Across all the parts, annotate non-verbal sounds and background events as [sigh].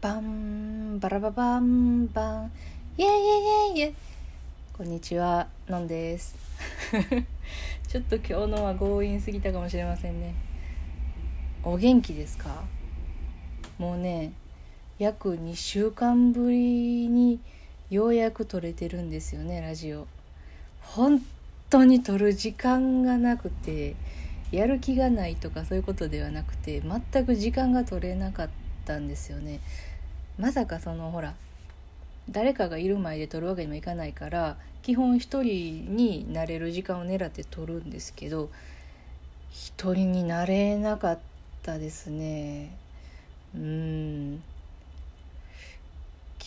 バンバラババンバン。イェイイェイイェイイェイ。こんにちはのんです。[laughs] ちょっと今日のは強引すぎたかもしれませんね。お元気ですか？もうね約2週間ぶりにようやく撮れてるんですよねラジオ。本当に撮る時間がなくてやる気がないとかそういうことではなくて全く時間が取れなかったんですよね。まさかそのほら誰かがいる前で撮るわけにもいかないから基本一人になれる時間を狙って撮るんですけど一人になれなかったですね。うん。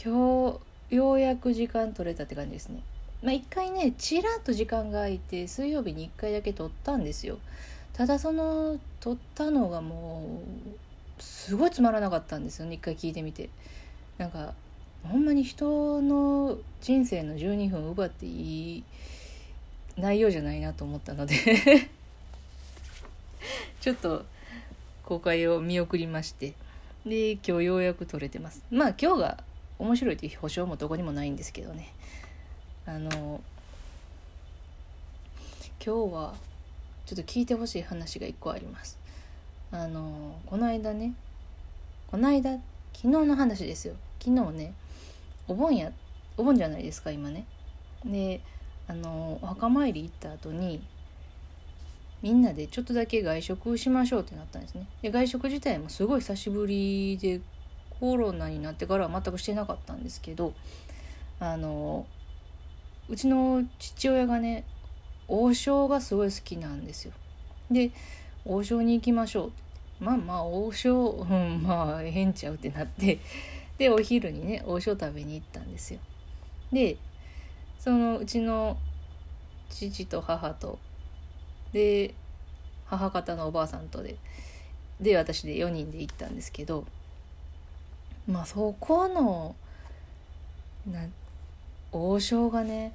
今日ようやく時間取れたって感じですね。まあ一回ねちらっと時間が空いて水曜日に一回だけ撮ったんですよ。ただその撮ったのがもうすごいつまらなかったんですよね。一回聞いてみて。なんかほんまに人の人生の12分奪っていい内容じゃないなと思ったので [laughs] ちょっと公開を見送りましてで今日ようやく撮れてます。まあ今日が面白いっていう保証もどこにもないんですけどね。あの今日はちょっと聞いてほしい話が1個あります。あのこの間ねこの間昨日の話ですよ。昨日ねお盆やお盆じゃないですか今ね。であのお墓参り行った後にみんなでちょっとだけ外食しましょうってなったんですね。で外食自体もすごい久しぶりでコロナになってからは全くしてなかったんですけどあのうちの父親がね王将がすごい好きなんですよ。で王将に行きましょう。まあまあ王将、うん、まあ変ちゃうってなってでお昼にね王将食べに行ったんですよ。でそのうちの父と母とで母方のおばあさんとでで私で4人で行ったんですけどまあそこのな王将がね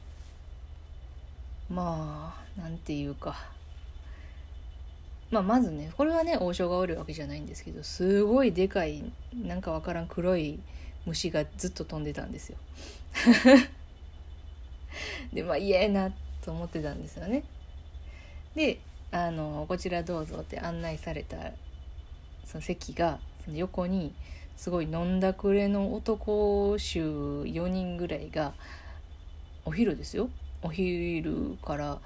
まあなんていうかまあ、まずねこれはね王将がおるわけじゃないんですけどすごいでかいなんかわからん黒い虫がずっと飛んでたんですよ。[laughs] でまあ嫌やなと思ってたんですよね。であのこちらどうぞって案内されたその席がその横にすごい飲んだくれの男衆4人ぐらいがお昼ですよお昼から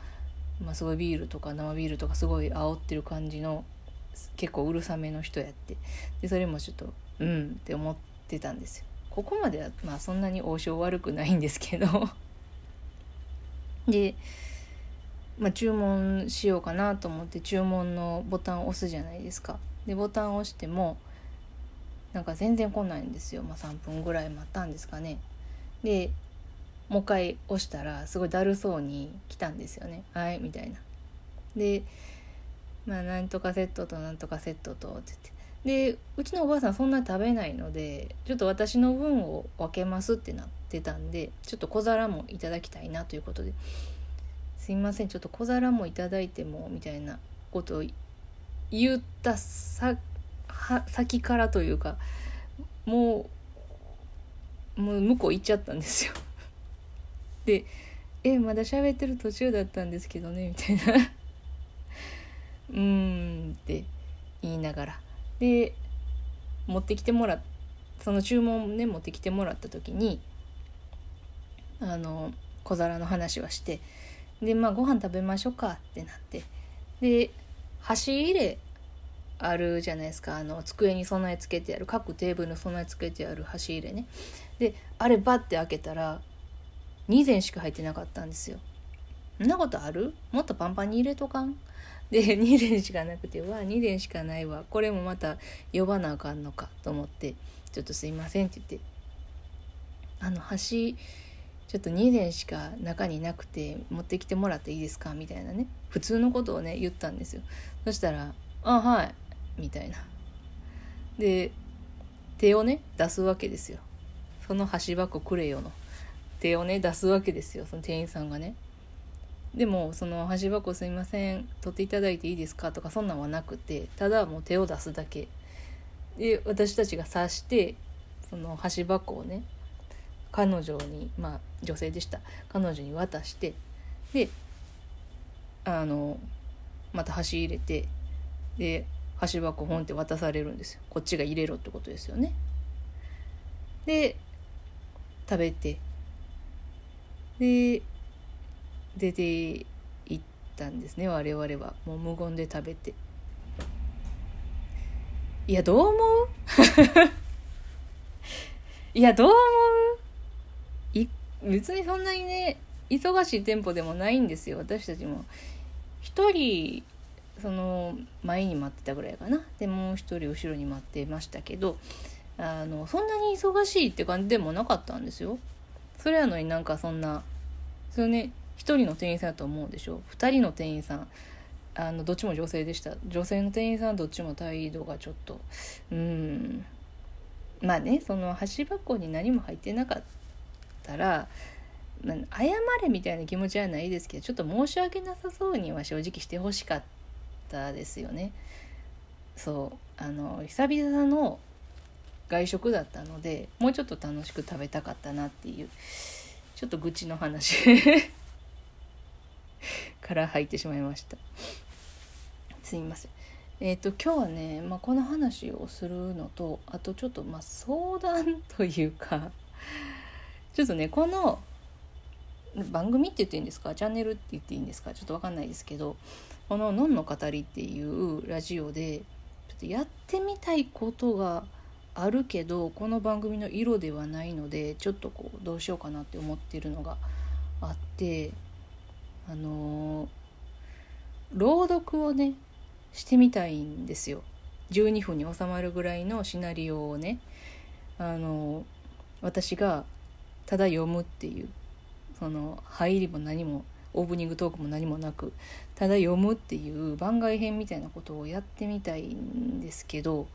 まあ、すごいビールとか生ビールとかすごい煽ってる感じの結構うるさめの人やってでそれもちょっとうんって思ってたんですよ。ここまではまあそんなに王将悪くないんですけどで、まあ、注文しようかなと思って注文のボタンを押すじゃないですか。でボタンを押してもなんか全然来ないんですよ、まあ、3分ぐらい待ったんですかね。でもう一回押したらすごいだるそうに来たんですよねはいみたいな。でまあなんとかセットとなんとかセットとって言ってでうちのおばあさんそんな食べないのでちょっと私の分を分けますってなってたんでちょっと小皿もいただきたいなということですいませんちょっと小皿もいただいてもみたいなことを言ったさ先からというかもうもう向こう行っちゃったんですよ。で「えまだ喋ってる途中だったんですけどね」みたいな。[laughs] うーんって言いながら。で持ってきてもらっその注文ね持ってきてもらった時にあの小皿の話はしてでまあご飯食べましょうかってなって。で箸入れあるじゃないですか。あの机に備え付けてある各テーブルに備え付けてある箸入れね。であれバッて開けたら2膳しか入ってなかったんですよ。そんなことある？もっとパンパンに入れとかん？で [laughs] 2膳しかなくてわ2膳しかないわ。これもまた呼ばなあかんのかと思って「ちょっとすいません」って言って「あの橋ちょっと2膳しか中になくて持ってきてもらっていいですか?」みたいなね。普通のことをね言ったんですよ。そしたら「あはい」みたいな。で手をね出すわけですよ。その箸箱くれよの。手をね出すわけですよ。その店員さんがね。でもその箸箱すいません取っていただいていいですか？とかそんなんはなくてただもう手を出すだけ。で私たちが刺してその箸箱をね彼女にまあ女性でした。彼女に渡してであのまた箸入れてで箸箱本って渡されるんですよ。こっちが入れろってことですよね。で食べてで出て行ったんですね我々は。もう無言で食べて。いや [laughs] どう思う？いやどう思う？い別にそんなにね忙しい店舗でもないんですよ。私たちも。一人その前に待ってたぐらいかな。でもう一人後ろに待ってましたけどあのそんなに忙しいって感じでもなかったんですよ。それやのになんかそんなそれね一人の店員さんだと思うでしょ？二人の店員さん。あのどっちも女性でした。女性の店員さんどっちも態度がちょっとうん。まあねその箸箱に何も入ってなかったら、謝れみたいな気持ちはないですけどちょっと申し訳なさそうには正直してほしかったですよね。そう。あの久々の外食だったのでもうちょっと楽しく食べたかったなっていう。ちょっと愚痴の話。[laughs] から入ってしまいました。すみません。えっ、ー、と今日はね、まあ、この話をするのとあとちょっとまあ相談というかちょっとねこの番組って言っていいんですか？チャンネルって言っていいんですか？ちょっと分かんないですけどこの「のんの語り」っていうラジオでちょっとやってみたいことがあるけどこの番組の色ではないのでちょっとこうどうしようかなって思ってるのがあってあのー、朗読をねしてみたいんですよ。12分に収まるぐらいのシナリオをねあのー、私がただ読むっていうその入りも何もオープニングトークも何もなくただ読むっていう番外編みたいなことをやってみたいんですけど、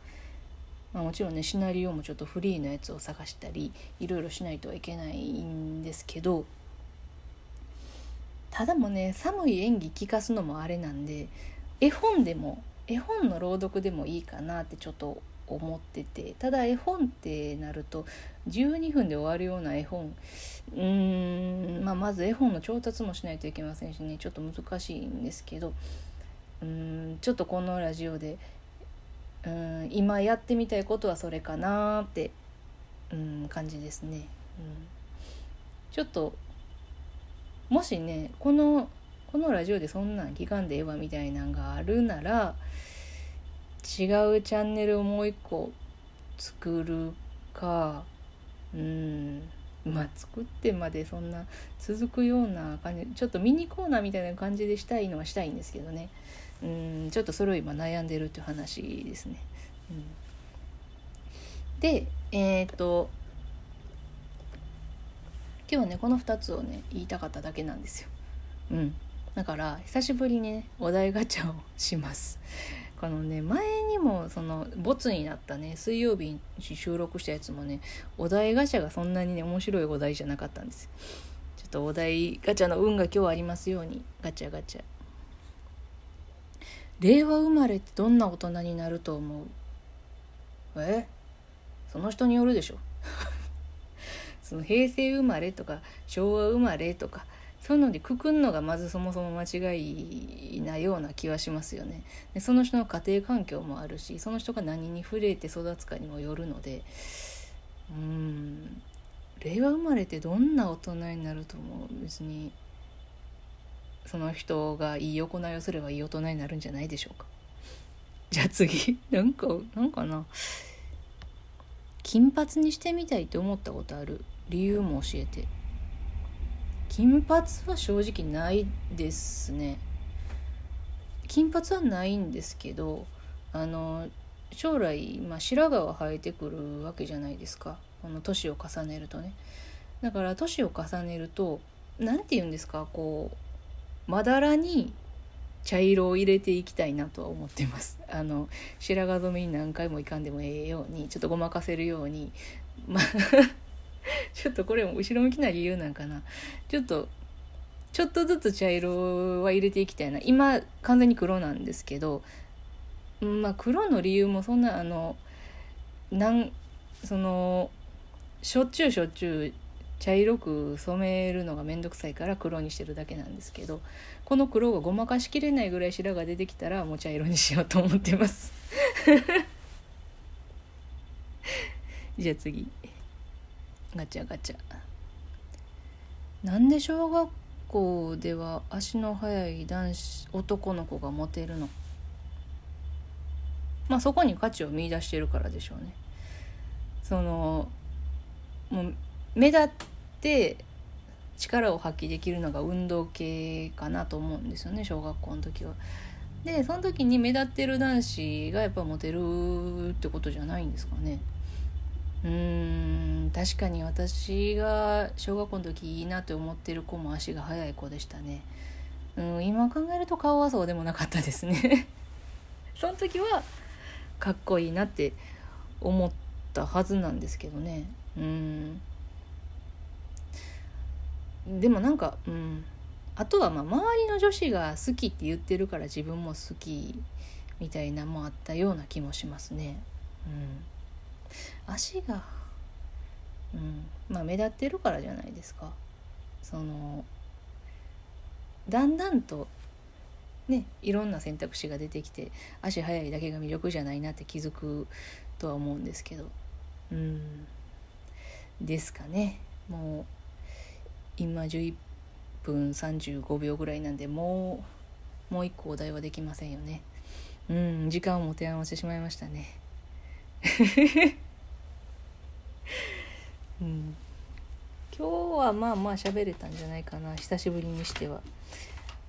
まあ、もちろんねシナリオもちょっとフリーのやつを探したりいろいろしないといけないんですけどただもね寒い演技聞かすのもあれなんで絵本でも絵本の朗読でもいいかなってちょっと思っててただ絵本ってなると12分で終わるような絵本うーん、まあ、まず絵本の調達もしないといけませんしねちょっと難しいんですけどうーんちょっとこのラジオでうん今やってみたいことはそれかなってうん感じですね。うん、ちょっともしねこのこのラジオでそんなん聞かんでええわみたいなんがあるなら違うチャンネルをもう一個作るかうんまあ作ってまでそんな続くような感じちょっとミニコーナーみたいな感じでしたいのはしたいんですけどねうんちょっとそれを今悩んでるっていう話ですね。うん、でえっ、と今日はねこの2つをね言いたかっただけなんですよ。うん、だから久しぶりにねお題ガチャをします。このね前にもそのボツになったね水曜日に収録したやつもねお題ガチャがそんなにね面白いお題じゃなかったんですちょっとお題ガチャの運が今日ありますようにガチャガチャ令和生まれってどんな大人になると思う？え？その人によるでしょ。[laughs] その平成生まれとか昭和生まれとかそういうのでくくんのがまずそもそも間違いなような気はしますよね。でその人の家庭環境もあるしその人が何に触れて育つかにもよるので。うん。令和生まれってどんな大人になるとも別に。その人がいい行いをすればいい大人になるんじゃないでしょうか。じゃあ次。[laughs] なんかなんかな。金髪にしてみたいって思ったことある理由も教えて。金髪は正直ないですね。金髪はないんですけどあの将来、まあ、白髪は生えてくるわけじゃないですか。この年を重ねるとね。だから年を重ねると何て言うんですかこうまだらに茶色を入れていきたいなとは思ってます。[laughs] あの白髪染めに何回もいかんでもええようにちょっとごまかせるように。まあ [laughs] ちょっとこれも後ろ向きな理由なんかな。ちょっとちょっとずつ茶色は入れていきたいな。今完全に黒なんですけどまあ黒の理由もそんなあのなんそのしょっちゅうしょっちゅう茶色く染めるのが面倒くさいから黒にしてるだけなんですけどこの黒がごまかしきれないぐらい白が出てきたらもう茶色にしようと思ってます。[laughs] じゃあ次。ガチャガチャ。なんで小学校では足の速い男子男の子がモテるの？まあそこに価値を見出してるからでしょうね。そのもう目立って力を発揮できるのが運動系かなと思うんですよね小学校の時は。でその時に目立ってる男子がやっぱモテるってことじゃないんですかね。うーん確かに私が小学校の時いいなって思ってる子も足が速い子でしたね。うん今考えると顔はそうでもなかったですね。[laughs] その時はかっこいいなって思ったはずなんですけどね。うんでもなんかうんあとはまあ周りの女子が好きって言ってるから自分も好きみたいなもあったような気もしますね。うん、足が、うん、まあ目立ってるからじゃないですか。そのだんだんとねいろんな選択肢が出てきて足速いだけが魅力じゃないなって気づくとは思うんですけど。うん。ですかね。もう今11分35秒ぐらいなんでもうもう一個お題はできませんよね。うん時間を持て余してしまいましたね。[laughs] うん。今日はまあまあ喋れたんじゃないかな。久しぶりにしては。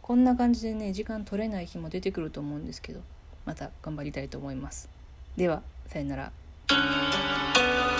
こんな感じでね時間取れない日も出てくると思うんですけどまた頑張りたいと思います。ではさよなら。